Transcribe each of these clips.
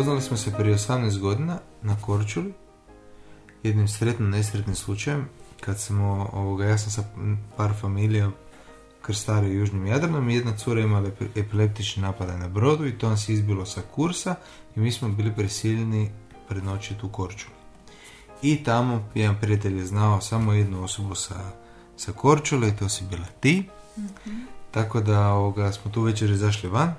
Upoznali smo se prije 18 godina na Korčuli, jednim sretnim, nesretnim slučajem, kad smo, ovoga, ja sam sa par familija krstario južnim Jadranom i jedna cura imala epileptični napadaj na brodu i to nas izbilo sa kursa i mi smo bili prisiljeni prenoćiti u Korčuli. I tamo jedan prijatelj je znao samo jednu osobu sa, sa Korčule i to si bila ti. Tako da ovoga, smo tu večer izašli van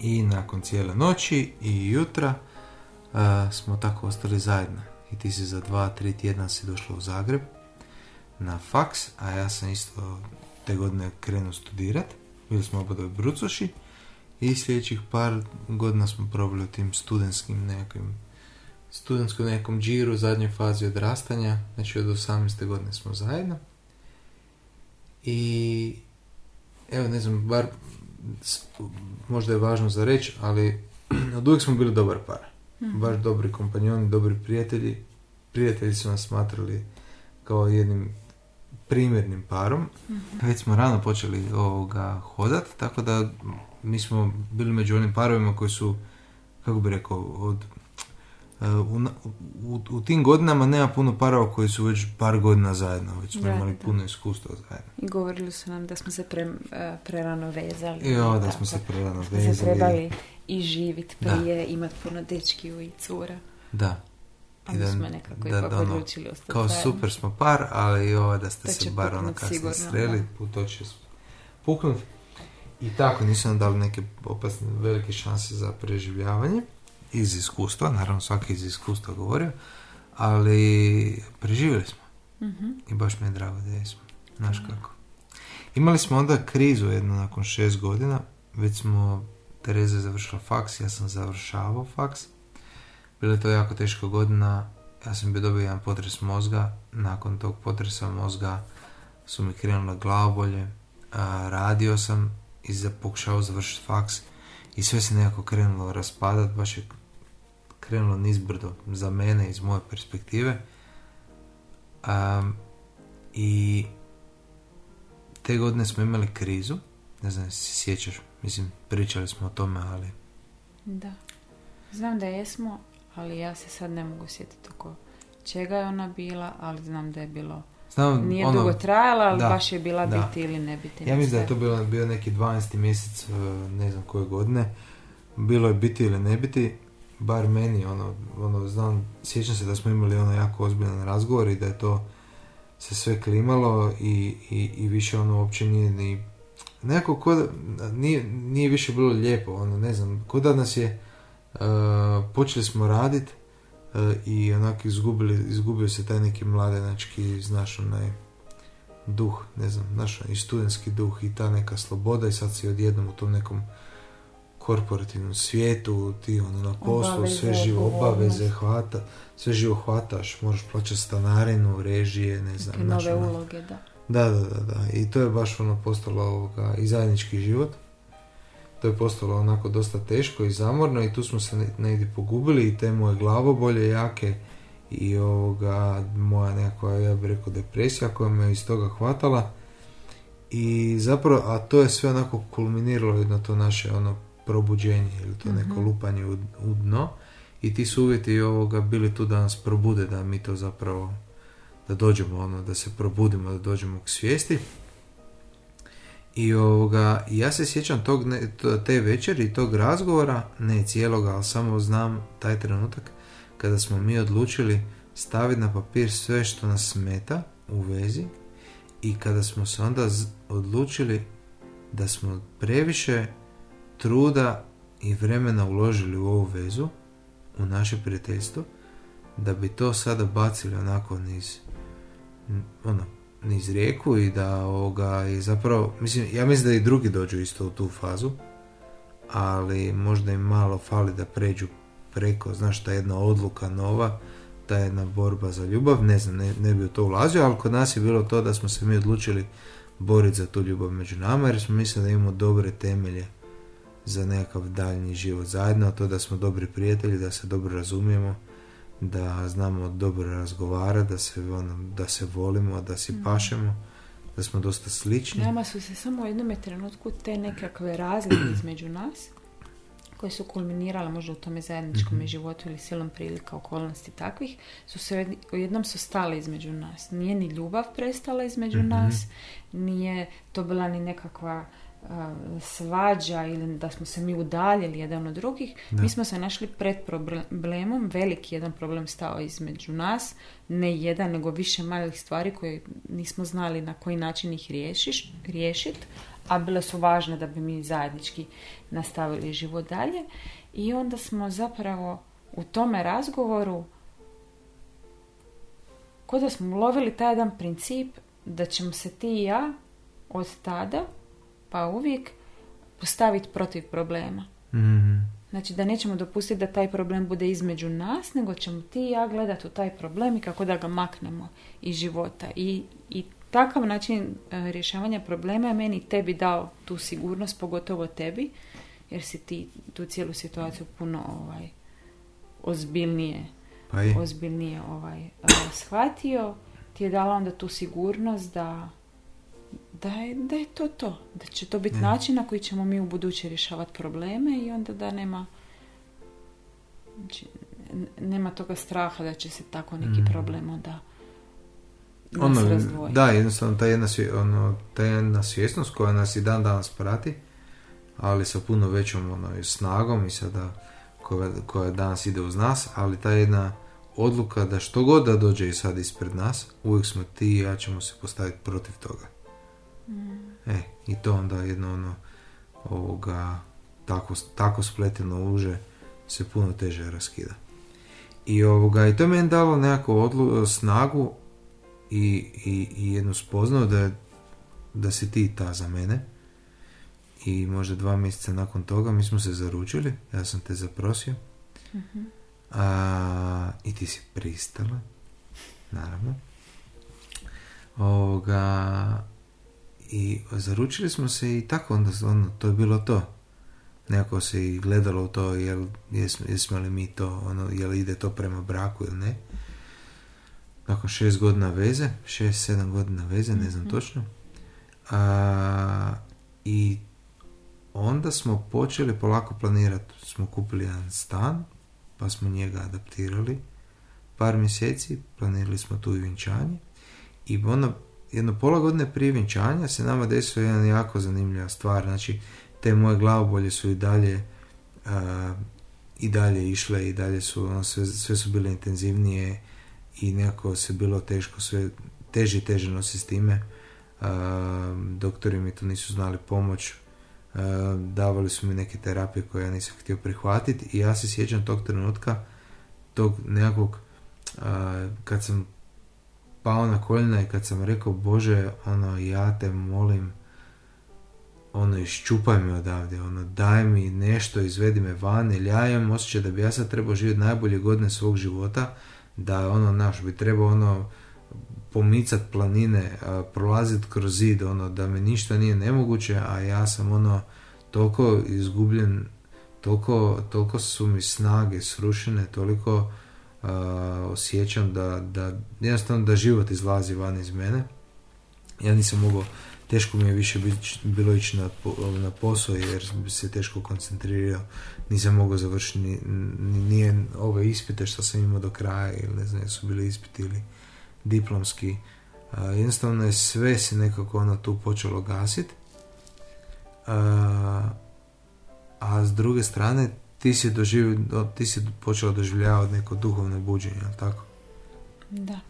i nakon cijele noći i jutra smo tako ostali zajedno. I ti si za dva, tri tjedna si došla u Zagreb na faks, a ja sam isto te godine krenuo studirat. Bili smo oboje brucoši i sljedećih par godina smo probali u tim studentskim nekakvim studentskom nekom džiru, zadnjoj fazi odrastanja, znači od 18. godine smo zajedno. I evo, ne znam, bar možda je važno za reći, ali od uvijek smo bili dobar par. mm Baš dobri kompanjoni, dobri prijatelji. Prijatelji su nas smatrali kao jednim primjernim parom. mm Već smo rano počeli ovoga hodat, tako da mi smo bili među onim parovima koji su, kako bi rekao, od u, u, u, tim godinama nema puno parova koji su već par godina zajedno, već smo imali puno iskustva zajedno. I govorili su nam da smo se pre, e, prerano vezali. Jo, da smo se prerano vezali. Da se trebali i živit prije, imati puno dečki i cura. Da. I da, smo nekako da, ipak ono, odlučili ostati Kao super smo par, ali ovo da ste se bar ono kasnije sreli, to će puknut. I tako, nisu nam dali neke opasne velike šanse za preživljavanje iz iskustva, naravno svaki iz iskustva govorio, ali preživjeli smo. mm I baš mi je drago da jesmo. Znaš kako. Imali smo onda krizu jednu nakon šest godina, već smo, Tereza je završila faks, ja sam završavao faks. Bila je to jako teška godina, ja sam bio dobio jedan potres mozga, nakon tog potresa mozga su mi krenule glavobolje, radio sam i pokušao završiti faks i sve se nekako krenulo raspadat, baš je krenulo nizbrdo za mene iz moje perspektive. Um, I te godine smo imali krizu, ne znam se sjećaš, mislim pričali smo o tome, ali... Da, znam da jesmo, ali ja se sad ne mogu sjetiti oko čega je ona bila, ali znam da je bilo... Znam, Nije ono, dugo trajala, ali baš je bila biti ili ne biti. Ja mislim da je to bilo, bio neki 12. mjesec, e, ne znam koje godine. Bilo je biti ili ne biti bar meni, ono, ono, znam, sjećam se da smo imali ono jako ozbiljan razgovor i da je to se sve klimalo i, i, i više ono uopće nije ni nekako kod, nije, nije više bilo lijepo, ono, ne znam, kod da nas je uh, počeli smo radit uh, i onako izgubili, izgubio se taj neki mladenački, znaš, onaj duh, ne znam, znaš, i studentski duh i ta neka sloboda i sad si odjednom u tom nekom korporativnom svijetu, ti ono na poslu, sve živo obaveze hvata, sve živo hvataš, možeš plaćati stanarinu, režije, ne znam. nove ono. uloge, da. Da, da, da, da. I to je baš ono postalo ovoga, i zajednički život. To je postalo onako dosta teško i zamorno i tu smo se negdje pogubili i te moje glavobolje jake i ovoga, moja nekakva, ja bih rekao, depresija koja me iz toga hvatala. I zapravo, a to je sve onako kulminiralo na to naše ono probuđenje ili to neko mhm. lupanje u, u, dno i ti su uvjeti ovoga bili tu da nas probude da mi to zapravo da dođemo ono da se probudimo da dođemo k svijesti i ovoga ja se sjećam tog te večeri i tog razgovora ne cijeloga ali samo znam taj trenutak kada smo mi odlučili staviti na papir sve što nas smeta u vezi i kada smo se onda odlučili da smo previše truda i vremena uložili u ovu vezu, u naše prijateljstvo, da bi to sada bacili onako niz, ono, niz rijeku i da ovoga je zapravo, mislim, ja mislim da i drugi dođu isto u tu fazu, ali možda im malo fali da pređu preko, znaš, ta jedna odluka nova, ta jedna borba za ljubav, ne znam, ne, ne bi u to ulazio, ali kod nas je bilo to da smo se mi odlučili boriti za tu ljubav među nama, jer smo mislili da imamo dobre temelje za nekakav daljnji život zajedno, a to da smo dobri prijatelji, da se dobro razumijemo, da znamo dobro razgovarati, da se, ono, da se volimo, da si mm. pašemo, da smo dosta slični. Nama su se samo u jednom trenutku te nekakve razlike između nas koje su kulminirale možda u tome zajedničkom mm životu ili silom prilika, okolnosti takvih, su se jednom su stale između nas. Nije ni ljubav prestala između mhm. nas, nije to bila ni nekakva svađa ili da smo se mi udaljili jedan od drugih, mi smo se našli pred problemom, veliki jedan problem stao između nas, ne jedan nego više malih stvari koje nismo znali na koji način ih riješiš, riješiti, a bile su važne da bi mi zajednički nastavili život dalje. I onda smo zapravo u tome razgovoru kod da smo ulovili taj jedan princip da ćemo se ti i ja od tada pa uvijek postaviti protiv problema. mm Znači da nećemo dopustiti da taj problem bude između nas, nego ćemo ti i ja gledati u taj problem i kako da ga maknemo iz života. I, i takav način e, rješavanja problema je meni tebi dao tu sigurnost, pogotovo tebi, jer si ti tu cijelu situaciju puno ovaj, ozbiljnije, pa ozbiljnije ovaj, e, shvatio. Ti je dala onda tu sigurnost da da je, da je to to. Da će to biti način na koji ćemo mi u buduće rješavati probleme i onda da nema znači, nema toga straha da će se tako neki mm. problem onda ono, Da, jednostavno ta jedna, ono, ta jedna svjesnost koja nas i dan danas prati, ali sa puno većom ono, snagom i sada koja, koja danas ide uz nas, ali ta jedna odluka da što god da dođe i sad ispred nas, uvijek smo ti i ja ćemo se postaviti protiv toga. E, i to onda jedno ono, ovoga, tako, tako spleteno uže se puno teže raskida. I, ovoga, i to mi je dalo nekakvu odlu, snagu i, i, i jednu spoznao da, da si ti ta za mene. I možda dva mjeseca nakon toga mi smo se zaručili, ja sam te zaprosio. uh A, I ti si pristala, naravno. Ovoga, i zaručili smo se i tako onda ono, to je bilo to. Nekako se i gledalo u to jel, jesmo, jesmo li mi to, ono, jel ide to prema braku ili ne. Nakon šest godina veze, šest, sedam godina veze, ne znam mhm. točno. A, I onda smo počeli polako planirati. Smo kupili jedan stan, pa smo njega adaptirali. Par mjeseci planirali smo tu i vjenčanje. I ono jedno pola godine prije vjenčanja se nama desila jedna jako zanimljiva stvar. Znači, te moje glavobolje su i dalje i dalje išle i dalje su, ono, sve, sve su bile intenzivnije i nekako se bilo teško, sve teže i teže nosi s time. Uh, doktori mi to nisu znali pomoć. davali su mi neke terapije koje ja nisam htio prihvatiti i ja se sjećam tog trenutka, tog nekakvog, kad sam pao na koljena i kad sam rekao Bože, ono, ja te molim, ono, iščupaj me odavde, ono, daj mi nešto, izvedi me van, ili ja imam osjećaj da bi ja sad trebao živjeti najbolje godine svog života, da ono, naš, bi trebao ono, pomicat planine, prolazit kroz zid, ono, da mi ništa nije nemoguće, a ja sam ono, toliko izgubljen, toliko, toliko su mi snage srušene, toliko osjećam da, da jednostavno da život izlazi van iz mene. Ja nisam mogao, teško mi je više bilo ići na, na posao jer se teško koncentrirao. Nisam mogao završiti ni, nije ove ispite što sam imao do kraja ili ne znam, su bili ispiti ili diplomski. jednostavno je sve se nekako ono tu počelo gasiti. a s druge strane ti si, doživio, ti si počela doživljavati neko duhovno buđenje, tako? Da.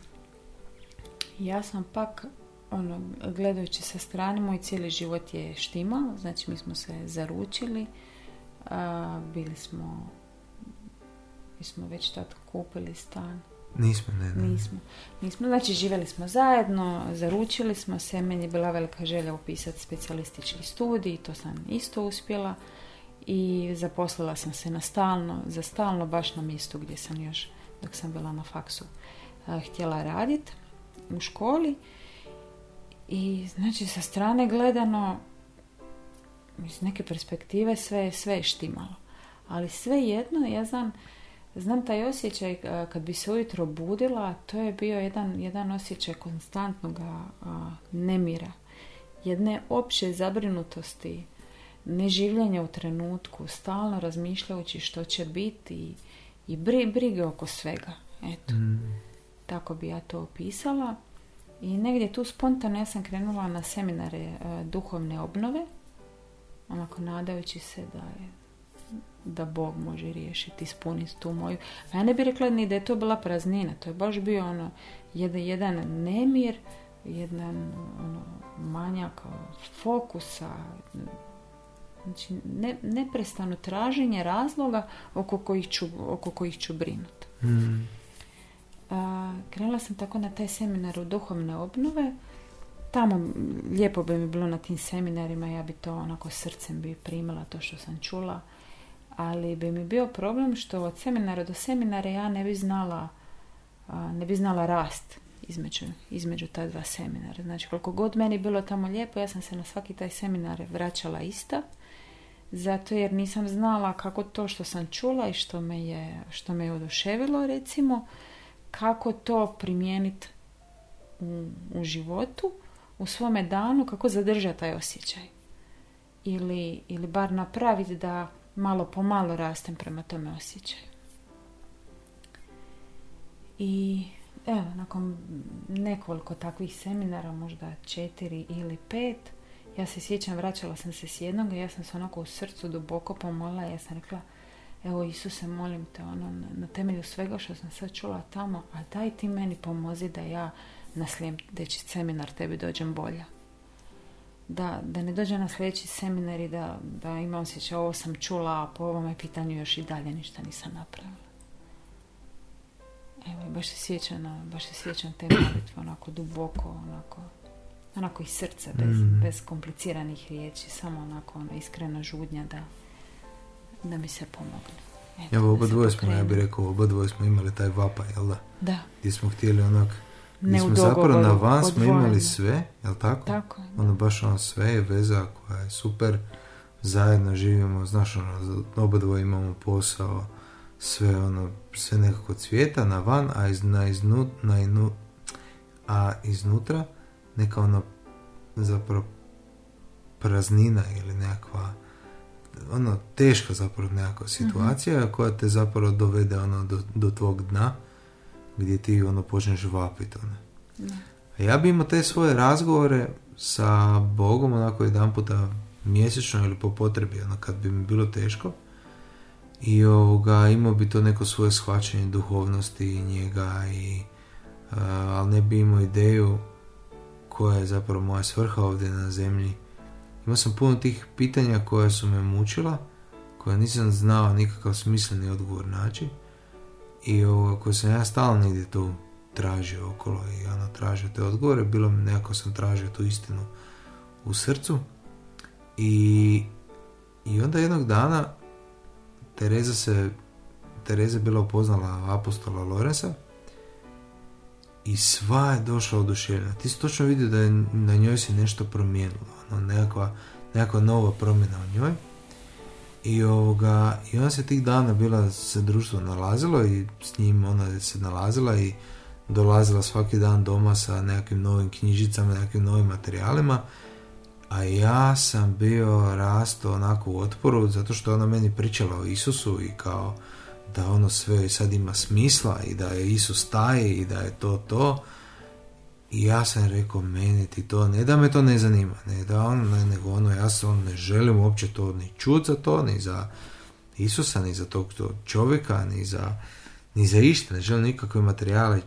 Ja sam pak, ono, gledajući sa strane, moj cijeli život je štimao, znači mi smo se zaručili, a, bili smo, mi smo već tad kupili stan. Nismo, ne, ne. Nismo. Nismo, znači živjeli smo zajedno, zaručili smo se, meni je bila velika želja upisati specijalistički studij, to sam isto uspjela i zaposlila sam se na stalno, za stalno baš na mjestu gdje sam još dok sam bila na faksu htjela raditi u školi i znači sa strane gledano iz neke perspektive sve, sve je štimalo. Ali sve jedno, ja znam, znam taj osjećaj kad bi se ujutro budila, to je bio jedan, jedan osjećaj konstantnog nemira, jedne opće zabrinutosti neživljenje u trenutku, stalno razmišljajući što će biti i, i brige oko svega. Eto, mm. tako bi ja to opisala. I negdje tu spontano ja sam krenula na seminare e, duhovne obnove, onako nadajući se da je da Bog može riješiti, ispuniti tu moju. A ja ne bih rekla ni da je to bila praznina, to je baš bio ono, jedan, jedan nemir, jedan ono, manjak fokusa, znači ne, neprestano traženje razloga oko kojih ću, oko kojih ću brinuti. Mm. krenula sam tako na taj seminar u duhovne obnove. Tamo lijepo bi mi bilo na tim seminarima, ja bi to onako srcem bi primila to što sam čula ali bi mi bio problem što od seminara do seminara ja ne bi znala ne bi znala rast između, između ta dva seminara. Znači koliko god meni bilo tamo lijepo, ja sam se na svaki taj seminar vraćala ista, zato jer nisam znala kako to što sam čula i što me je, što me je oduševilo recimo, kako to primijeniti u, u životu, u svome danu, kako zadržati taj osjećaj. Ili, ili bar napraviti da malo po malo rastem prema tome osjećaju. I evo, nakon nekoliko takvih seminara, možda četiri ili pet, ja se sjećam, vraćala sam se s jednog i ja sam se onako u srcu duboko pomolila ja sam rekla, evo Isuse, molim te, ono, na temelju svega što sam sad čula tamo, a daj ti meni pomozi da ja na sljedeći seminar tebi dođem bolja da, da ne dođe na sljedeći seminar i da, da ima osjećaj ovo sam čula, a po ovome pitanju još i dalje ništa nisam napravila. Evo, baš se sjećam, baš se sjećam te molitve, onako duboko, onako, onako iz srca, bez, mm. bez kompliciranih riječi, samo onako ono, iskrena žudnja da, da mi se pomogne. Eto, Evo, oba dvoje smo, ja bih rekao, oba dvoje smo imali taj vapa, jel da? Da. Gdje smo htjeli onak mi smo zapravo na van smo imali sve, jel tako? Tako. Ono baš ono sve je veza koja je super. Zajedno živimo, znaš ono, oba dvoje imamo posao, sve ono, sve nekako cvijeta na van, a iz, na, iznu, na inu, a iznutra neka ono zapravo praznina ili nekakva ono teška zapravo nekakva situacija mm koja te zapravo dovede ono do, do tvog dna gdje ti ono počneš vapiti. Ono. A ja bi imao te svoje razgovore sa Bogom onako jedan puta mjesečno ili po potrebi, ono kad bi mi bilo teško. I ovoga, imao bi to neko svoje shvaćanje duhovnosti i njega, i, uh, ali ne bi imao ideju koja je zapravo moja svrha ovdje na zemlji. Imao sam puno tih pitanja koja su me mučila, koja nisam znao nikakav smisleni odgovor naći i koje sam ja stalno negdje tu tražio okolo i ono tražio te odgovore, bilo mi nekako sam tražio tu istinu u srcu i, i onda jednog dana Tereza se Tereza bila upoznala apostola Lorenza i sva je došla oduševljena. Ti si točno vidio da je na njoj se nešto promijenilo, ono, nekakva, nekakva nova promjena u njoj i, ovoga, I ona se tih dana bila se društvo nalazilo i s njim ona se nalazila i dolazila svaki dan doma sa nekakvim novim knjižicama, nekakvim novim materijalima. A ja sam bio rasto onako u otporu zato što ona meni pričala o Isusu i kao da ono sve sad ima smisla i da je Isus taj i da je to to. I ja sam rekao, meni ti to, ne da me to ne zanima, ne da on, ne, nego ono, ja on ne želim uopće to ni čut za to, ni za Isusa, ni za tog čovjeka, ni za, ni za išta, ne želim nikakve materijale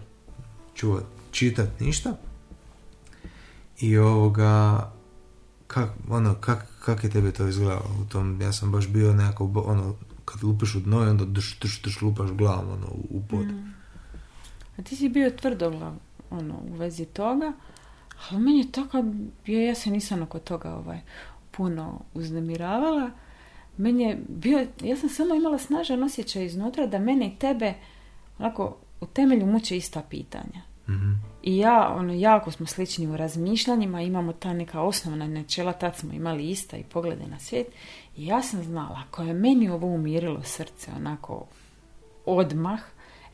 čuvat, čitat, ništa. I ovoga, kak, ono, kak, kak je tebe to izgledalo u tom, ja sam baš bio nekako, ono, kad lupiš u dno i onda drš, drš, drš, lupaš glavom, ono, u pod. Mm. A ti si bio tvrdoglav ono, u vezi toga. Ali meni je to kad, ja, ja se nisam oko toga ovaj, puno uznemiravala. Meni je bio, ja sam samo imala snažan osjećaj iznutra da mene i tebe onako u temelju muče ista pitanja. mm I ja, ono, jako smo slični u razmišljanjima, imamo ta neka osnovna načela, tad smo imali ista i poglede na svijet. I ja sam znala, ako je meni ovo umirilo srce onako odmah,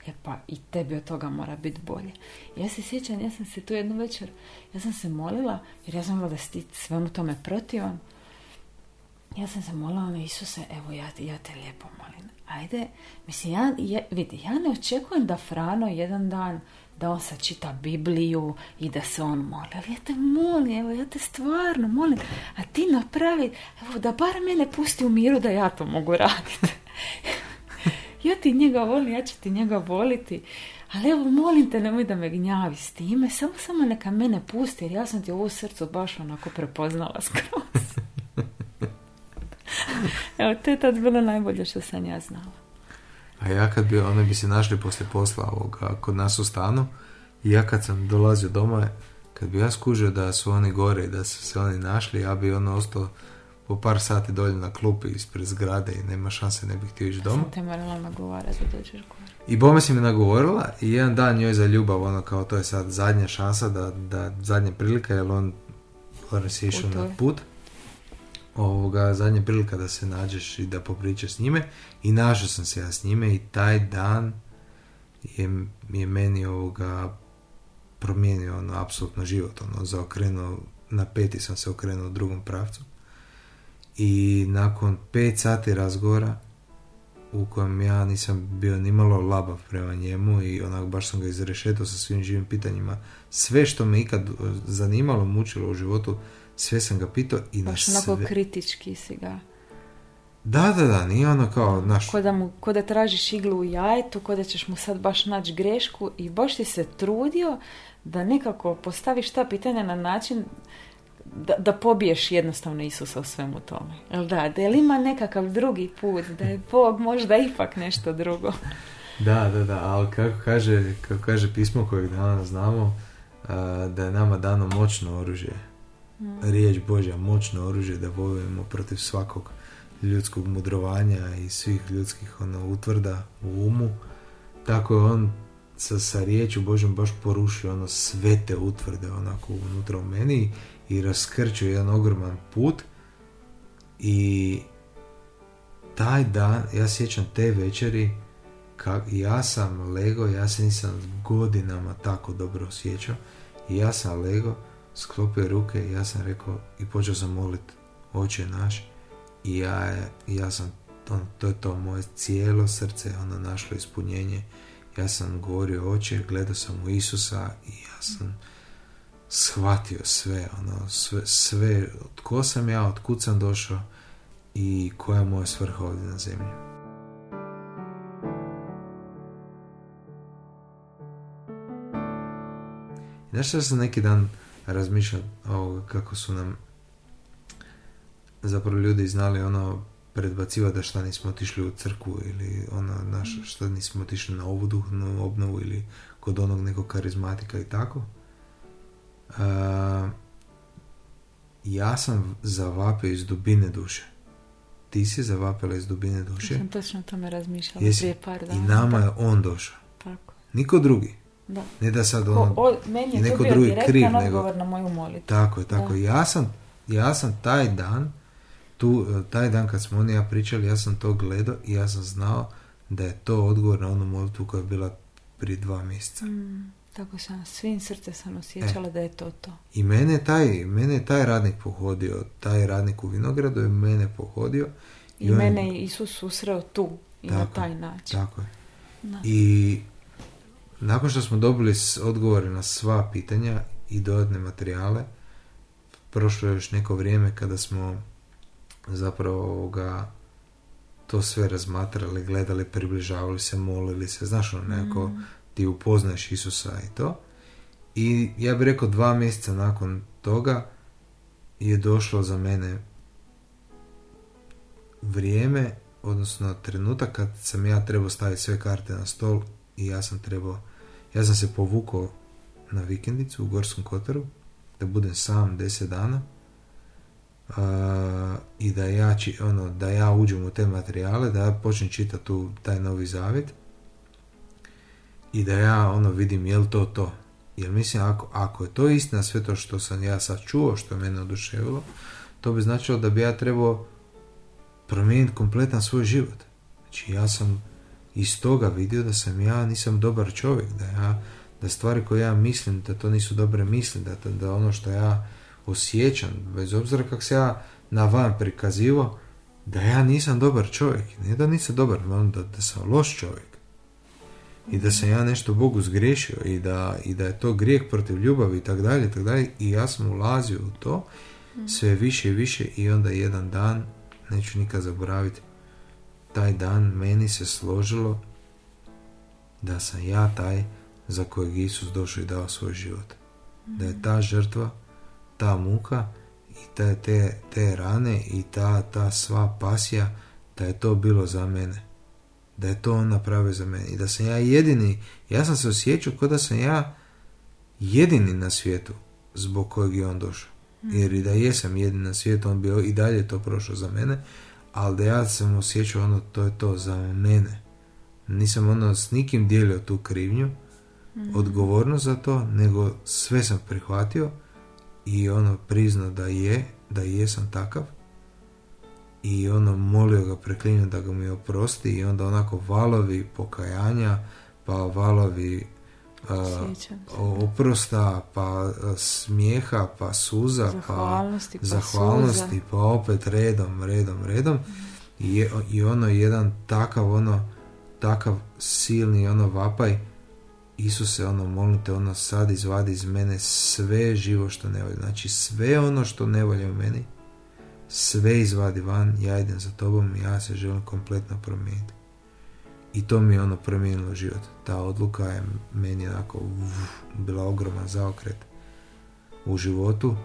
E pa i tebi od toga mora biti bolje. Ja se sjećam, ja sam se tu jednu večer, ja sam se molila, jer ja sam da si ti svemu tome protivan. ja sam se molila na Isuse, evo ja, ja te lijepo molim. Ajde, mislim, ja, ja, vidi, ja ne očekujem da Frano jedan dan da on sad čita Bibliju i da se on moli. Ali ja te molim, evo, ja te stvarno molim. A ti napravi, evo, da bar mene pusti u miru da ja to mogu raditi. ja ti njega volim, ja ću ti njega voliti. Ali evo, molim te, nemoj da me gnjavi s time. Samo, samo neka mene pusti, jer ja sam ti u srcu baš onako prepoznala skroz. evo, to je tad bilo najbolje što sam ja znala. A ja kad bi, oni bi se našli poslije posla ovoga, kod nas u stanu, i ja kad sam dolazio doma, kad bi ja skužio da su oni gore i da su se oni našli, ja bi ono ostao po par sati dolje na klupi ispred zgrade i nema šanse ne bih htio ići doma. Sam te morala nagovarati da dođeš gore. I bome si me nagovorila i jedan dan njoj za ljubav, ono kao to je sad zadnja šansa, da, da zadnja prilika, jer on, on si išao na put ovoga, zadnja prilika da se nađeš i da popričaš s njime i našao sam se ja s njime i taj dan je, je meni ovoga promijenio ono, apsolutno život, ono, zaokrenuo, na peti sam se okrenuo u drugom pravcu i nakon pet sati razgovora u kojem ja nisam bio nimalo labav prema njemu i onak baš sam ga izrešetao sa svim živim pitanjima. Sve što me ikad zanimalo, mučilo u životu, sve sam ga pitao i Baš na onako kritički si ga. Da, da, da, nije ono kao naš... Ko da, mu, ko da tražiš iglu u jajetu, ko da ćeš mu sad baš naći grešku i baš ti se trudio da nekako postaviš ta pitanja na način da, da pobiješ jednostavno Isusa u svemu tome. Jel da, da li ima nekakav drugi put, da je Bog možda ipak nešto drugo. Da, da, da, ali kako kaže, kako kaže pismo kojeg danas znamo, da je nama dano moćno oružje. Riječ Božja, moćno oružje da vojujemo protiv svakog ljudskog mudrovanja i svih ljudskih ono, utvrda u umu. Tako je on sa, sa riječu Božjom baš porušio ono sve te utvrde onako unutra u meni i raskrčio jedan ogroman put i taj dan, ja sjećam te večeri kak, ja sam lego, ja se nisam godinama tako dobro osjećao ja sam lego sklopio ruke i ja sam rekao i počeo sam moliti oče naš i ja, ja sam to, to je to moje cijelo srce ono našlo ispunjenje. Ja sam govorio oče gledao sam u Isusa i ja sam shvatio sve ono sve, sve tko sam ja od kud sam došao i koja je moja svrha ovdje na zemlji. Znaš što sam neki dan razmišljam ovoga kako su nam zapravo ljudi znali ono predbacivati da šta nismo otišli u crkvu ili ono naš, mm. šta nismo otišli na ovu duhnu obnovu ili kod onog nekog karizmatika i tako. ja sam zavapio iz dubine duše. Ti si zavapila iz dubine duše. Ja sam točno o tome razmišljala prije par dana. I nama je on došao. Tako. Niko drugi. Da. Ne da sad ono, o, meni je neko drugi kriv, nego... na moju molitvu. Tako je, tako. Ja sam, ja sam taj dan, tu, taj dan kad smo oni ja pričali, ja sam to gledao i ja sam znao da je to odgovor na onu molitvu koja je bila prije dva mjeseca. Mm, tako sam, svim srce sam osjećala e. da je to to. I mene taj, mene taj radnik pohodio, taj radnik u Vinogradu je mene pohodio. I, I mene je Isus susreo tu i na taj način. Tako je. I nakon što smo dobili odgovore na sva pitanja i dodatne materijale, prošlo je još neko vrijeme kada smo zapravo ovoga, to sve razmatrali, gledali, približavali se, molili se, znaš ono, nekako mm. ti upoznaješ Isusa i to. I ja bih rekao dva mjeseca nakon toga je došlo za mene vrijeme, odnosno trenutak kad sam ja trebao staviti sve karte na stol i ja sam trebao ja sam se povukao na vikendicu u Gorskom Kotaru, da budem sam deset dana i da ja, ono, da ja uđem u te materijale, da ja počnem čitati tu taj novi zavjet i da ja ono vidim jel to to. Jer mislim, ako, ako je to istina sve to što sam ja sad čuo, što je mene oduševilo, to bi značilo da bi ja trebao promijeniti kompletan svoj život. Znači ja sam iz toga vidio da sam ja nisam dobar čovjek, da ja da stvari koje ja mislim da to nisu dobre misli, da, da ono što ja osjećam, bez obzira kako se ja na van prikazivo da ja nisam dobar čovjek. Ne da nisam dobar, da, da sam loš čovjek. I da sam ja nešto Bogu zgriješio i da, i da je to grijeh protiv ljubavi i tako dalje, tako dalje. I ja sam ulazio u to mm. sve više i više i onda jedan dan, neću nikad zaboraviti, taj dan meni se složilo da sam ja taj za kojeg Isus došao i dao svoj život. Da je ta žrtva, ta muka i te, te, te rane i ta, ta sva pasija, da je to bilo za mene. Da je to on napravio za mene. I da sam ja jedini, ja sam se osjećao kao da sam ja jedini na svijetu zbog kojeg je on došao. Jer i da jesam jedini na svijetu, on bi i dalje to prošao za mene, ali da ja sam osjećao ono, to je to za mene. Nisam ono s nikim dijelio tu krivnju, mm. odgovornost za to, nego sve sam prihvatio i ono priznao da je, da jesam takav i ono molio ga preklinio da ga mi oprosti i onda onako valovi pokajanja pa valovi oprosta pa smijeha pa suza zahvalnosti, pa, pa zahvalnosti pa opet redom redom redom mm. I, i ono jedan takav ono takav silni ono vapaj Isuse, ono, molim te, ono, sad izvadi iz mene sve živo što ne volja. Znači, sve ono što ne volja u meni, sve izvadi van, ja idem za tobom i ja se želim kompletno promijeniti. I to mi je ono promijenilo život. Ta odluka je meni onako bila ogroman zaokret u životu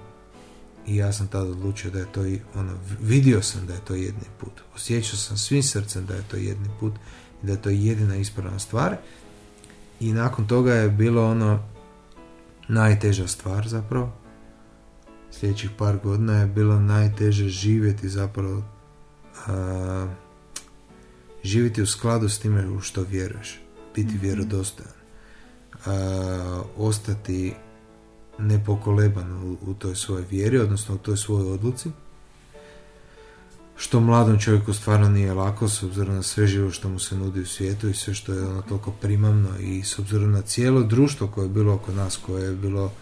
i ja sam tada odlučio da je to ono, vidio sam da je to jedni put. Osjećao sam svim srcem da je to jedni put i da je to jedina ispravna stvar i nakon toga je bilo ono najteža stvar zapravo. Sljedećih par godina je bilo najteže živjeti zapravo živjeti u skladu s time u što vjeruješ. Biti mm vjerodostojan. ostati nepokoleban u, u toj svojoj vjeri, odnosno u toj svojoj odluci što mladom čovjeku stvarno nije lako s obzirom na sve živo što mu se nudi u svijetu i sve što je ono toliko primamno i s obzirom na cijelo društvo koje je bilo oko nas, koje je bilo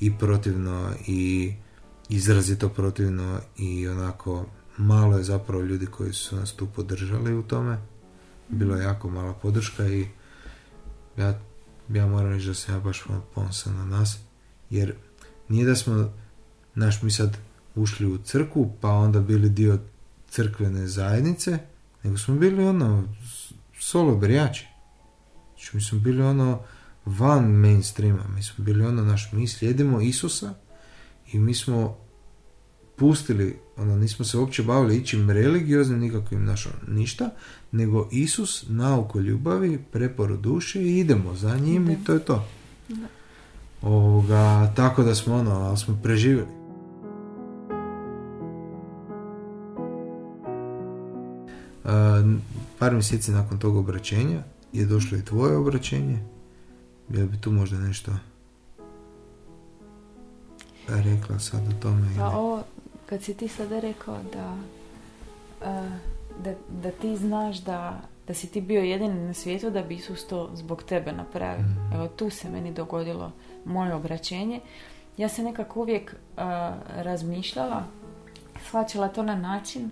i protivno i izrazito protivno i onako malo je zapravo ljudi koji su nas tu podržali u tome. Bilo je jako mala podrška i ja, ja moram reći da sam ja baš ponosan na nas jer nije da smo naš mi sad ušli u crku pa onda bili dio crkvene zajednice, nego smo bili ono solo brijači. Znači mi smo bili ono van mainstreama, mi smo bili ono naš, mi slijedimo Isusa i mi smo pustili, ono, nismo se uopće bavili ićim religioznim, nikakvim našom ništa, nego Isus, nauko ljubavi, preporu duše i idemo za njim i to je to. Ovoga, tako da smo ono, ali smo preživjeli. par mjeseci nakon tog obraćenja je došlo i tvoje obraćenje. Jel bi tu možda nešto rekla sad o tome? Pa ovo, kad si ti sada rekao da, da, da ti znaš da, da si ti bio jedini na svijetu da bi Isus to zbog tebe napravio. mm Evo tu se meni dogodilo moje obraćenje. Ja se nekako uvijek razmišljala, shvaćala to na način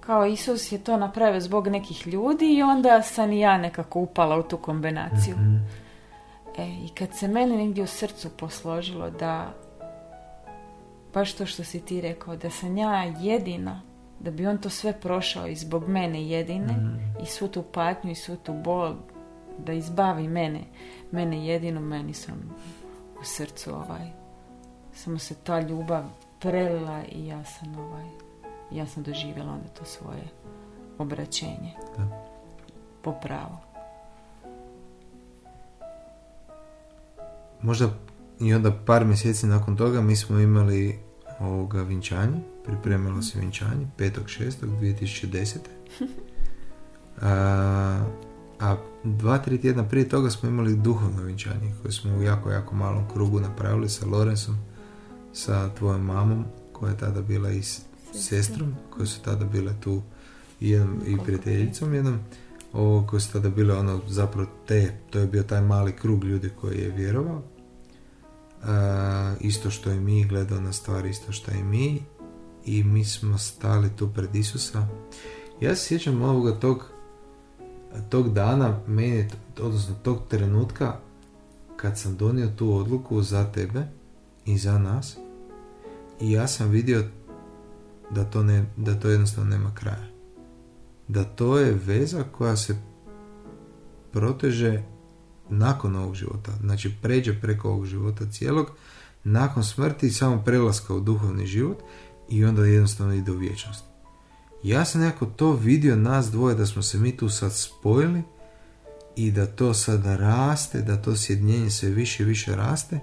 kao Isus je to napravio zbog nekih ljudi i onda sam i ja nekako upala u tu kombinaciju. mm E, I kad se meni negdje u srcu posložilo da baš to što si ti rekao, da sam ja jedina, da bi on to sve prošao i zbog mene jedine mm i svu tu patnju i svu tu bol, da izbavi mene, mene jedinu, meni sam u srcu ovaj, samo se ta ljubav prelila i ja sam ovaj, ja sam doživjela onda to svoje obraćenje. Da. Po pravu. Možda i onda par mjeseci nakon toga mi smo imali ovoga vinčanje, pripremilo se vinčanje 5.6.2010. a, a dva, tri tjedna prije toga smo imali duhovno vinčanje koje smo u jako, jako malom krugu napravili sa Lorencom, sa tvojom mamom koja je tada bila iz sestrom koje su tada bile tu i, jednom, i prijateljicom jednom. Ovo, koje su tada bile ono zapravo te, to je bio taj mali krug ljudi koji je vjerovao isto što i mi gledao na stvari isto što i mi i mi smo stali tu pred Isusa. Ja se sjećam ovoga tog, tog dana, meni, odnosno tog trenutka kad sam donio tu odluku za tebe i za nas i ja sam vidio da to, ne, da to jednostavno nema kraja. Da to je veza koja se proteže nakon ovog života. Znači pređe preko ovog života cijelog, nakon smrti samo prelaska u duhovni život i onda jednostavno ide u vječnost. Ja sam nekako to vidio nas dvoje da smo se mi tu sad spojili i da to sada raste, da to sjednjenje sve više i više raste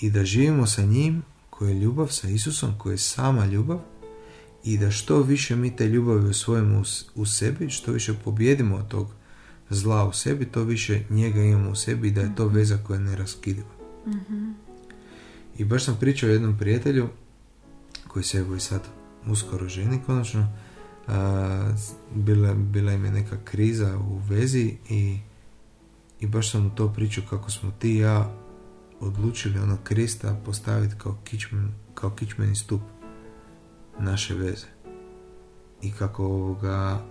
i da živimo sa njim koji je ljubav, sa Isusom koji je sama ljubav i da što više mi te ljubavi usvojimo u, sebi, što više pobjedimo od tog zla u sebi, to više njega imamo u sebi i da je to mhm. veza koja je neraskidiva. mm I baš sam pričao o jednom prijatelju koji se evo i sad uskoro ženi konačno. bila, bila im je neka kriza u vezi i, i baš sam mu to pričao kako smo ti i ja odlučili ono Krista postaviti kao, kičmen, kao kičmeni stup naše veze. I kako ovoga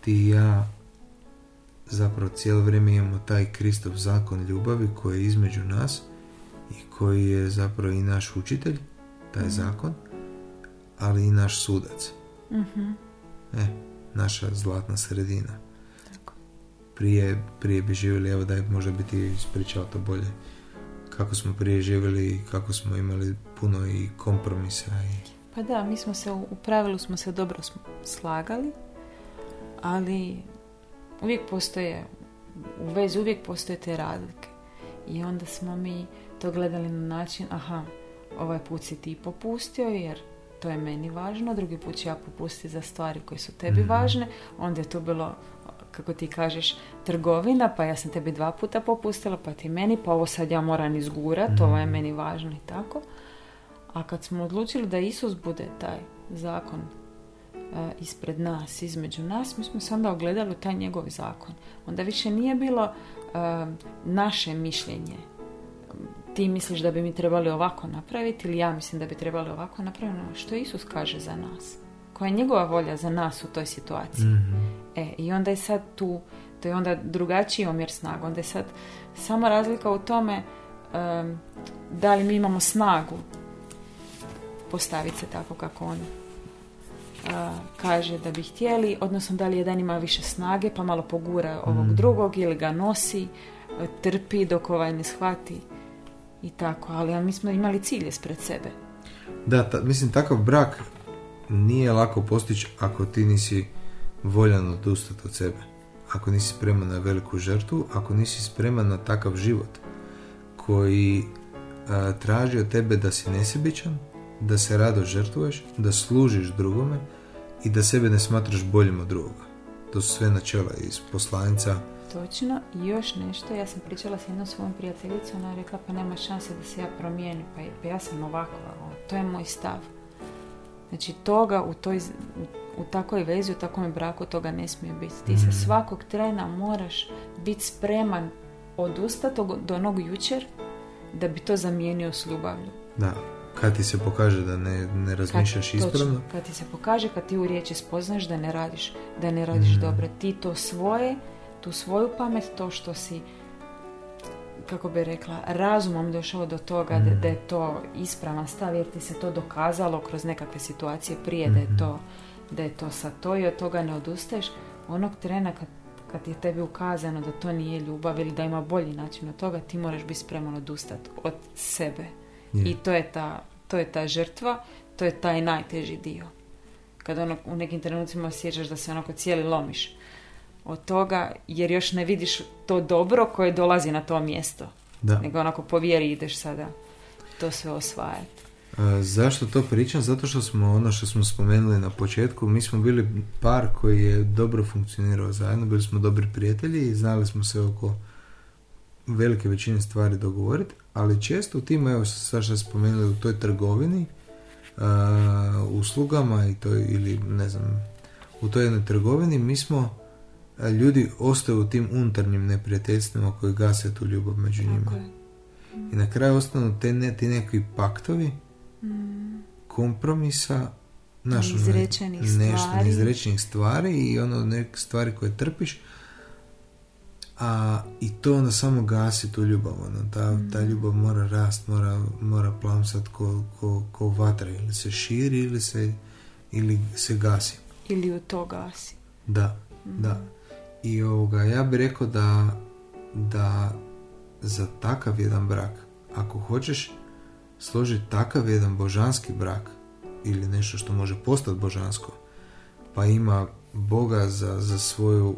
ti i ja zapravo cijelo vrijeme imamo taj Kristov zakon ljubavi koji je između nas i koji je zapravo i naš učitelj, taj mhm. zakon, ali i naš sudac. mm E, naša zlatna sredina. Tako. Prije, prije bi živjeli, evo da je možda biti ispričao to bolje, kako smo prije živjeli i kako smo imali puno i kompromisa. I... Pa da, mi smo se, u pravilu smo se dobro slagali, ali uvijek postoje, u vezi uvijek postoje te razlike. I onda smo mi to gledali na način, aha, ovaj put si ti popustio jer to je meni važno, drugi put ću ja popustiti za stvari koje su tebi mhm. važne, onda je to bilo kako ti kažeš, trgovina, pa ja sam tebi dva puta popustila, pa ti meni, pa ovo sad ja moram izgurat, mm ovo je meni važno i tako. A kad smo odlučili da Isus bude taj zakon ispred nas, između nas, mi smo se onda ogledali u taj njegov zakon. Onda više nije bilo e, naše mišljenje. Ti misliš da bi mi trebali ovako napraviti ili ja mislim da bi trebali ovako napraviti. Što Isus kaže za nas? Koja je njegova volja za nas u toj situaciji? Mhm. E, i onda je sad tu, to je onda drugačiji omjer snaga. Onda je sad samo razlika u tome da li mi imamo snagu postaviti se tako kako on kaže da bi htjeli, odnosno da li jedan ima više snage pa malo pogura ovog mm. drugog ili ga nosi, trpi dok ovaj ne shvati i tako, ali mi smo imali cilj ispred sebe. Da, mislim takav brak nije lako postići ako ti nisi voljan odustati od sebe. Ako nisi spreman na veliku žrtvu, ako nisi spreman na takav život koji traži od tebe da si nesebičan, da se rado žrtvuješ, da služiš drugome, i da sebe ne smatraš boljim od drugoga. To su sve načela iz poslanica. Točno. I još nešto, ja sam pričala s jednom svojom prijateljicom, ona je rekla pa nema šanse da se ja promijenim, pa, pa ja sam ovakva, to je moj stav. Znači toga u, toj, u, takvoj vezi, u takvom braku toga ne smije biti. Ti se mhm. svakog trena moraš biti spreman odustati do onog jučer da bi to zamijenio s ljubavlju. Da. Kad ti se pokaže da ne, ne razmišljaš kad, ispravno? kad ti se pokaže, kad ti u riječi spoznaš da ne radiš, da ne radiš mm. dobro. Ti to svoje, tu svoju pamet, to što si kako bi rekla, razumom došao do toga da, mm. da je to ispravan stav jer ti se to dokazalo kroz nekakve situacije prije da je mm-hmm. to da je to sad to i od toga ne odustaješ onog trena kad, kad je tebi ukazano da to nije ljubav ili da ima bolji način od toga ti moraš biti spreman odustati od sebe i to je, ta, to je ta žrtva, to je taj najteži dio. Kada ono, u nekim trenucima osjećaš da se onako cijeli lomiš od toga, jer još ne vidiš to dobro koje dolazi na to mjesto. Da. Nego onako po vjeri ideš sada to sve osvajati. zašto to pričam? Zato što smo ono što smo spomenuli na početku, mi smo bili par koji je dobro funkcionirao zajedno, bili smo dobri prijatelji i znali smo se oko velike većine stvari dogovoriti, ali često u tim, evo sad što spomenuli, u toj trgovini, uh, uslugama i to, ili ne znam, u toj jednoj trgovini, mi smo, ljudi ostaju u tim unutarnjim neprijateljstvima koji gase tu ljubav među njima. I na kraju ostanu te ne, ti neki paktovi mm. kompromisa naš, izrečenih nešto stvari. izrečenih stvari i ono neke stvari koje trpiš a i to onda samo gasi tu ljubav ono, ta, mm. ta ljubav mora rast mora, mora plamsat ko, ko, ko vatra ili se širi ili se ili se gasi ili u to gasi da, mm. da i ovoga, ja bih rekao da da za takav jedan brak ako hoćeš složiti takav jedan božanski brak ili nešto što može postati božansko pa ima Boga za, za svoju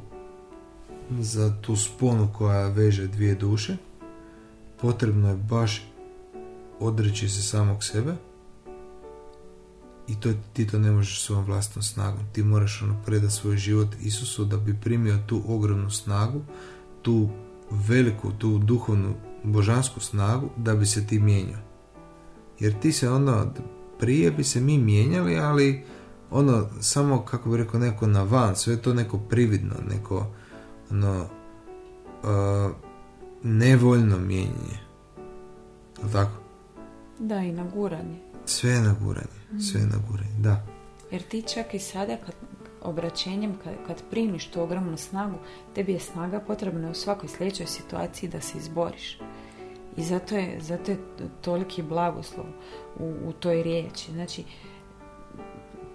za tu sponu koja veže dvije duše potrebno je baš odreći se samog sebe i to, ti to ne možeš svojom vlastnom snagom. Ti moraš ono predati svoj život Isusu da bi primio tu ogromnu snagu tu veliku, tu duhovnu božansku snagu da bi se ti mijenjao. Jer ti se ono prije bi se mi mijenjali ali ono samo kako bi rekao neko na van sve to neko prividno neko ono uh, nevoljno mijenjanje je tako? da i naguranje sve je naguranje mm. sve je naguranje, da jer ti čak i sada kad obraćenjem kad, kad primiš tu ogromnu snagu tebi je snaga potrebna u svakoj sljedećoj situaciji da se izboriš i zato je, zato je toliki blagoslov u, u toj riječi. Znači,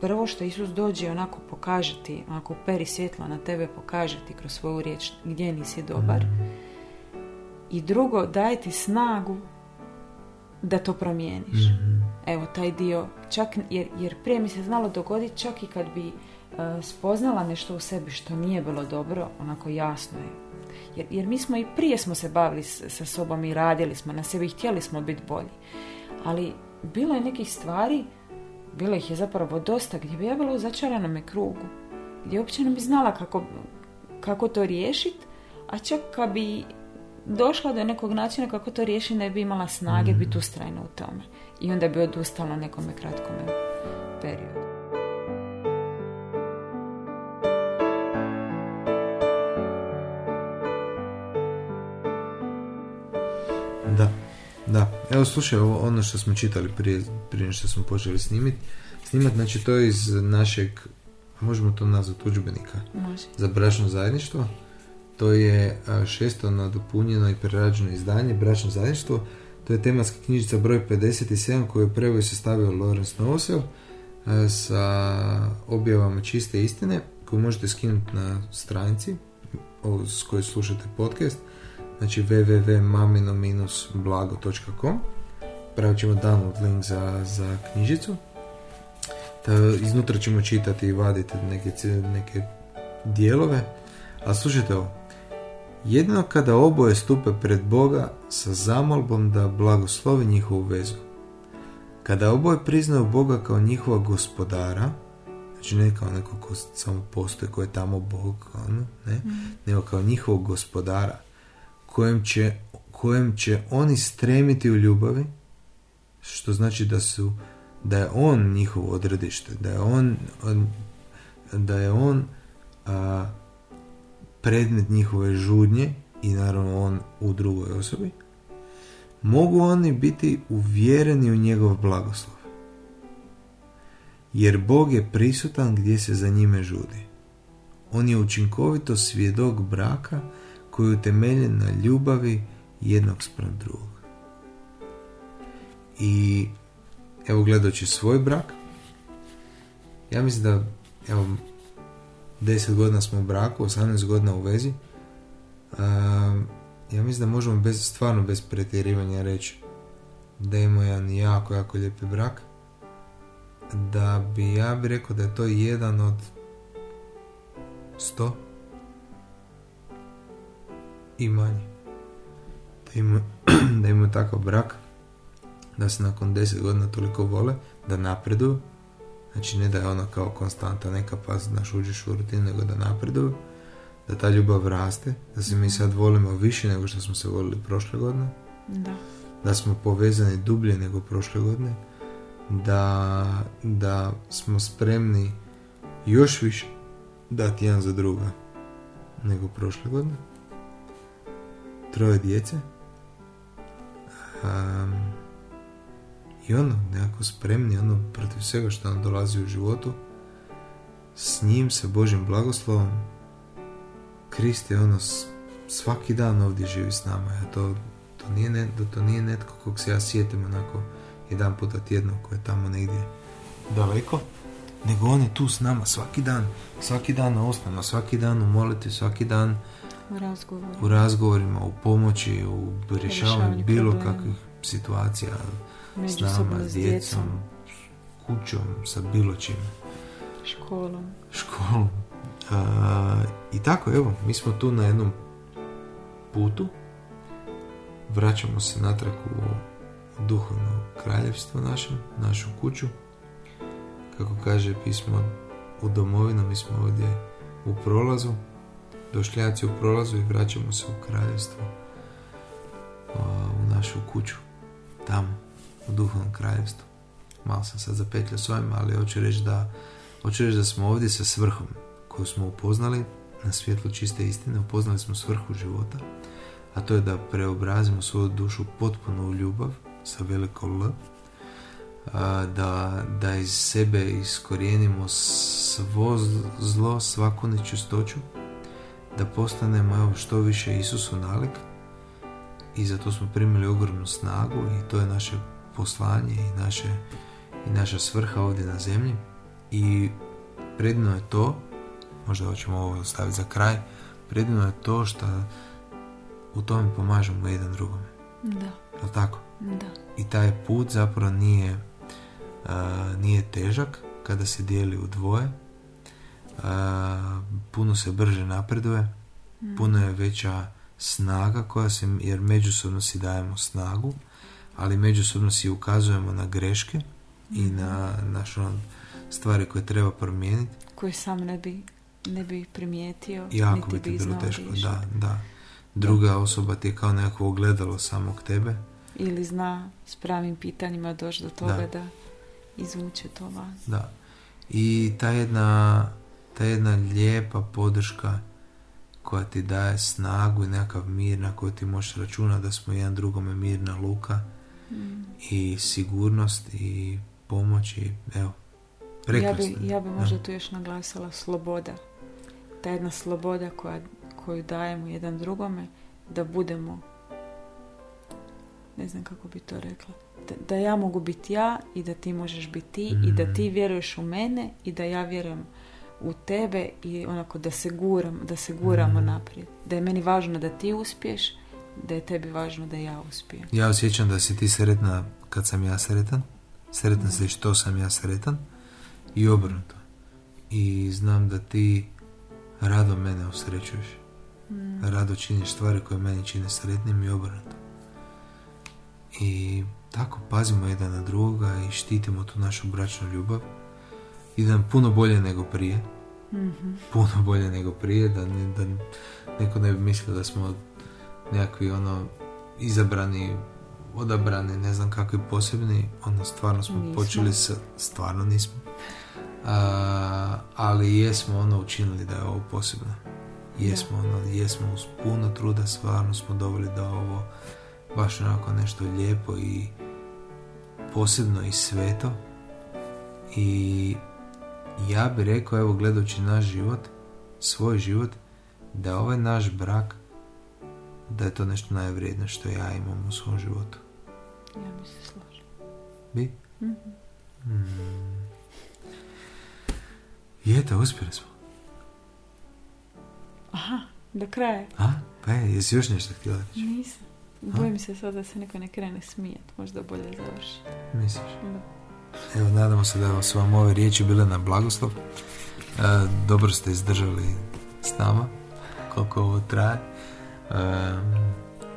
prvo što Isus dođe onako pokaže ti, onako peri svjetlo na tebe pokaže ti kroz svoju riječ gdje nisi dobar. I drugo, daje ti snagu da to promijeniš. Mhm. Evo, taj dio, čak, jer, jer prije mi se znalo dogoditi čak i kad bi uh, spoznala nešto u sebi što nije bilo dobro, onako jasno je jer, jer mi smo i prije smo se bavili sa sobom i radili smo na sebi i htjeli smo biti bolji. Ali bilo je nekih stvari, bilo ih je zapravo dosta, gdje bi ja bila u začaranome krugu. Gdje uopće ne bi znala kako, kako to riješiti, a čak kad bi došla do nekog načina kako to riješi ne bi imala snage mm. biti ustrajna u tome. I onda bi odustala nekome kratkome periodu. Da, evo slušaj, ovo ono što smo čitali prije, prije što smo počeli snimiti, snimat, znači to je iz našeg, možemo to nazvati udžbenika Može. za bračno zajedništvo. To je šesto nadopunjeno i prerađeno izdanje, bračno zajedništvo. To je tematska knjižica broj 57 koju je prevoj sastavio Lorenz Novosel sa objavama čiste istine koju možete skinuti na stranici s kojoj slušate podcast znači www.mamino-blago.com pravit ćemo download link za, za knjižicu. Da iznutra ćemo čitati i vaditi neke, neke dijelove. A slušajte ovo. Jedino kada oboje stupe pred Boga sa zamolbom da blagoslovi njihovu vezu. Kada oboje priznaju Boga kao njihova gospodara znači ne kao neko ko samo postoje ko je tamo Bog ono, ne, mm. nego kao njihovog gospodara kojem će, kojem će oni stremiti u ljubavi, što znači da su da je on njihovo odredište, da je on, da je on a, predmet njihove žudnje i naravno on u drugoj osobi, mogu oni biti uvjereni u njegov blagoslov. Jer Bog je prisutan gdje se za njime žudi. On je učinkovito svjedok braka koji je utemeljen na ljubavi jednog sprem drugog. I evo gledajući svoj brak, ja mislim da evo 10 godina smo u braku, 18 godina u vezi, ja mislim da možemo bez, stvarno bez pretjerivanja reći da imamo jedan jako, jako lijepi brak, da bi ja bi rekao da je to jedan od sto i manje. Da imaju, da imaju takav brak, da se nakon deset godina toliko vole, da napreduju, znači ne da je ono kao konstanta neka pa znaš uđeš u rutinu, nego da napreduju, da ta ljubav raste, da se mi sad volimo više nego što smo se volili prošle godine, da, da smo povezani dublje nego prošle godine, da, da smo spremni još više dati jedan za druga nego prošle godine troje djece. Um, i ono, nekako spremni, ono, protiv svega što nam dolazi u životu, s njim, sa Božim blagoslovom, Krist je ono, svaki dan ovdje živi s nama, ja to, to, nije, ne, to nije netko kog se ja sjetim onako jedan puta tjedno koji je tamo negdje daleko, nego on je tu s nama svaki dan, svaki dan na osnovno, svaki dan u moliti, svaki dan u, razgovorima. u razgovorima, u pomoći, u rješavanju bilo kakvih situacija s nama, s djecom, kućom, sa bilo čim. Školom. Školom. I tako, evo, mi smo tu na jednom putu. Vraćamo se natrag u duhovno kraljevstvo našem, našu kuću. Kako kaže pismo u domovinu, mi smo ovdje u prolazu, došljaci u prolazu i vraćamo se u kraljevstvo, u našu kuću, tamo, u duhovnom kraljevstvu. Malo sam sad zapetljao s ovim, ali hoću reći da, hoću reći da smo ovdje sa svrhom koju smo upoznali na svjetlu čiste istine, upoznali smo svrhu života, a to je da preobrazimo svoju dušu potpuno u ljubav, sa veliko L, da, da iz sebe iskorijenimo svo zlo, svaku nečistoću, da postanemo evo, što više Isusu nalik i zato smo primili ogromnu snagu i to je naše poslanje i, naše, i naša svrha ovdje na zemlji i predivno je to, možda hoćemo ovo ostaviti za kraj, predivno je to što u tome pomažemo jedan drugome. Da. Je tako? Da. I taj put zapravo nije, nije težak kada se dijeli u dvoje. Puno se brže napreduje, mm. puno je veća snaga koja se, jer međusobno si dajemo snagu, ali međusobno si ukazujemo na greške i mm. na naše ono, stvari koje treba promijeniti. Koje sam ne bi, ne bi primijetio. Jako bi ti bilo teško, da, da. Druga osoba ti je kao nekako ogledalo samog tebe ili zna s pravim pitanjima doći do toga da, da izvuče to van. Da. I ta jedna, ta jedna lijepa podrška koja ti daje snagu i nekakav mir na koju ti možeš računati da smo jedan drugome mirna luka mm. i sigurnost i pomoć i evo, prekrasno. Ja bi, ja bi možda tu još naglasila sloboda. Ta jedna sloboda koja, koju dajemo jedan drugome da budemo ne znam kako bi to rekla, da, da ja mogu biti ja i da ti možeš biti ti i da ti mm. vjeruješ u mene i da ja vjerujem u tebe i onako da se guram, da se guramo mm. naprijed. Da je meni važno da ti uspiješ, da je tebi važno da ja uspijem. Ja osjećam da si ti sretna kad sam ja sretan, sretan mm. si što sam ja sretan i obrnuto. I znam da ti rado mene usrećuješ. Mm. Rado činiš stvari koje meni čine sretnim i obrnuto. I tako pazimo jedan na drugoga i štitimo tu našu bračnu ljubav. I da nam puno bolje nego prije. Mm Puno bolje nego prije. Da, da neko ne bi mislio da smo nekakvi ono izabrani, odabrani, ne znam kakvi posebni. Ono stvarno smo počeli sa, stvarno nismo. A, ali jesmo ono učinili da je ovo posebno. Jesmo ono, jesmo uz puno truda, stvarno smo doveli da ovo baš onako nešto lijepo i posebno i sveto i ja bih rekao evo gledajući naš život svoj život da ovaj naš brak da je to nešto najvrijednije što ja imam u svom životu ja bi se složila bi? Mm-hmm. Mm. I eto, uspjeli smo. Aha, do kraja. A? Pa je, jesi još nešto htjela reći? Nisam. Bojim se sad da se neko ne krene smijet. Možda bolje završi. Misliš? Evo, nadamo se da su vam ove riječi bile na blagoslov. E, dobro ste izdržali s nama. Koliko ovo traje. E,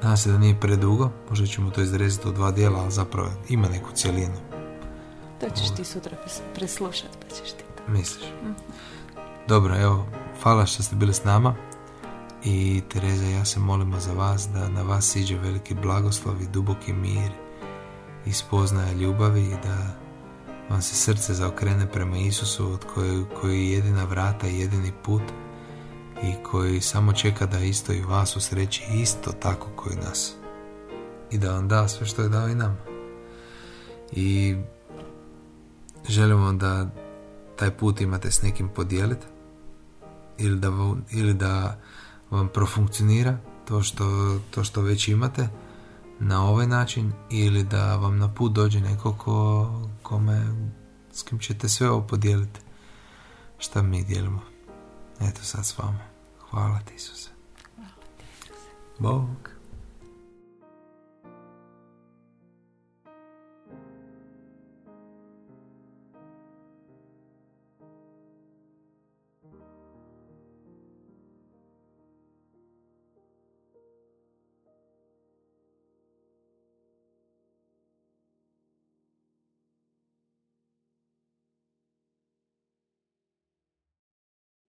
nadam se da nije predugo. Možda ćemo to izrezati u dva dijela, ali zapravo ima neku cijelinu. To ćeš ti sutra preslušati, pa ćeš ti to. Misliš? Mhm. Dobro, evo, hvala što ste bili s nama. I Tereza, ja se molimo za vas da na vas siđe veliki blagoslov i duboki mir i spoznaje ljubavi i da vam se srce zaokrene prema Isusu od koje, koji je jedina vrata i jedini put i koji samo čeka da isto i vas usreći isto tako koji nas i da vam da sve što je dao i nam. i želimo da taj put imate s nekim podijeliti ili da, ili da vam profunkcionira to što, to što već imate na ovaj način ili da vam na put dođe neko ko, kome, s kim ćete sve ovo podijeliti šta mi dijelimo. Eto sad s vama. Hvala ti Isuse. Hvala ti Isuse. Bog.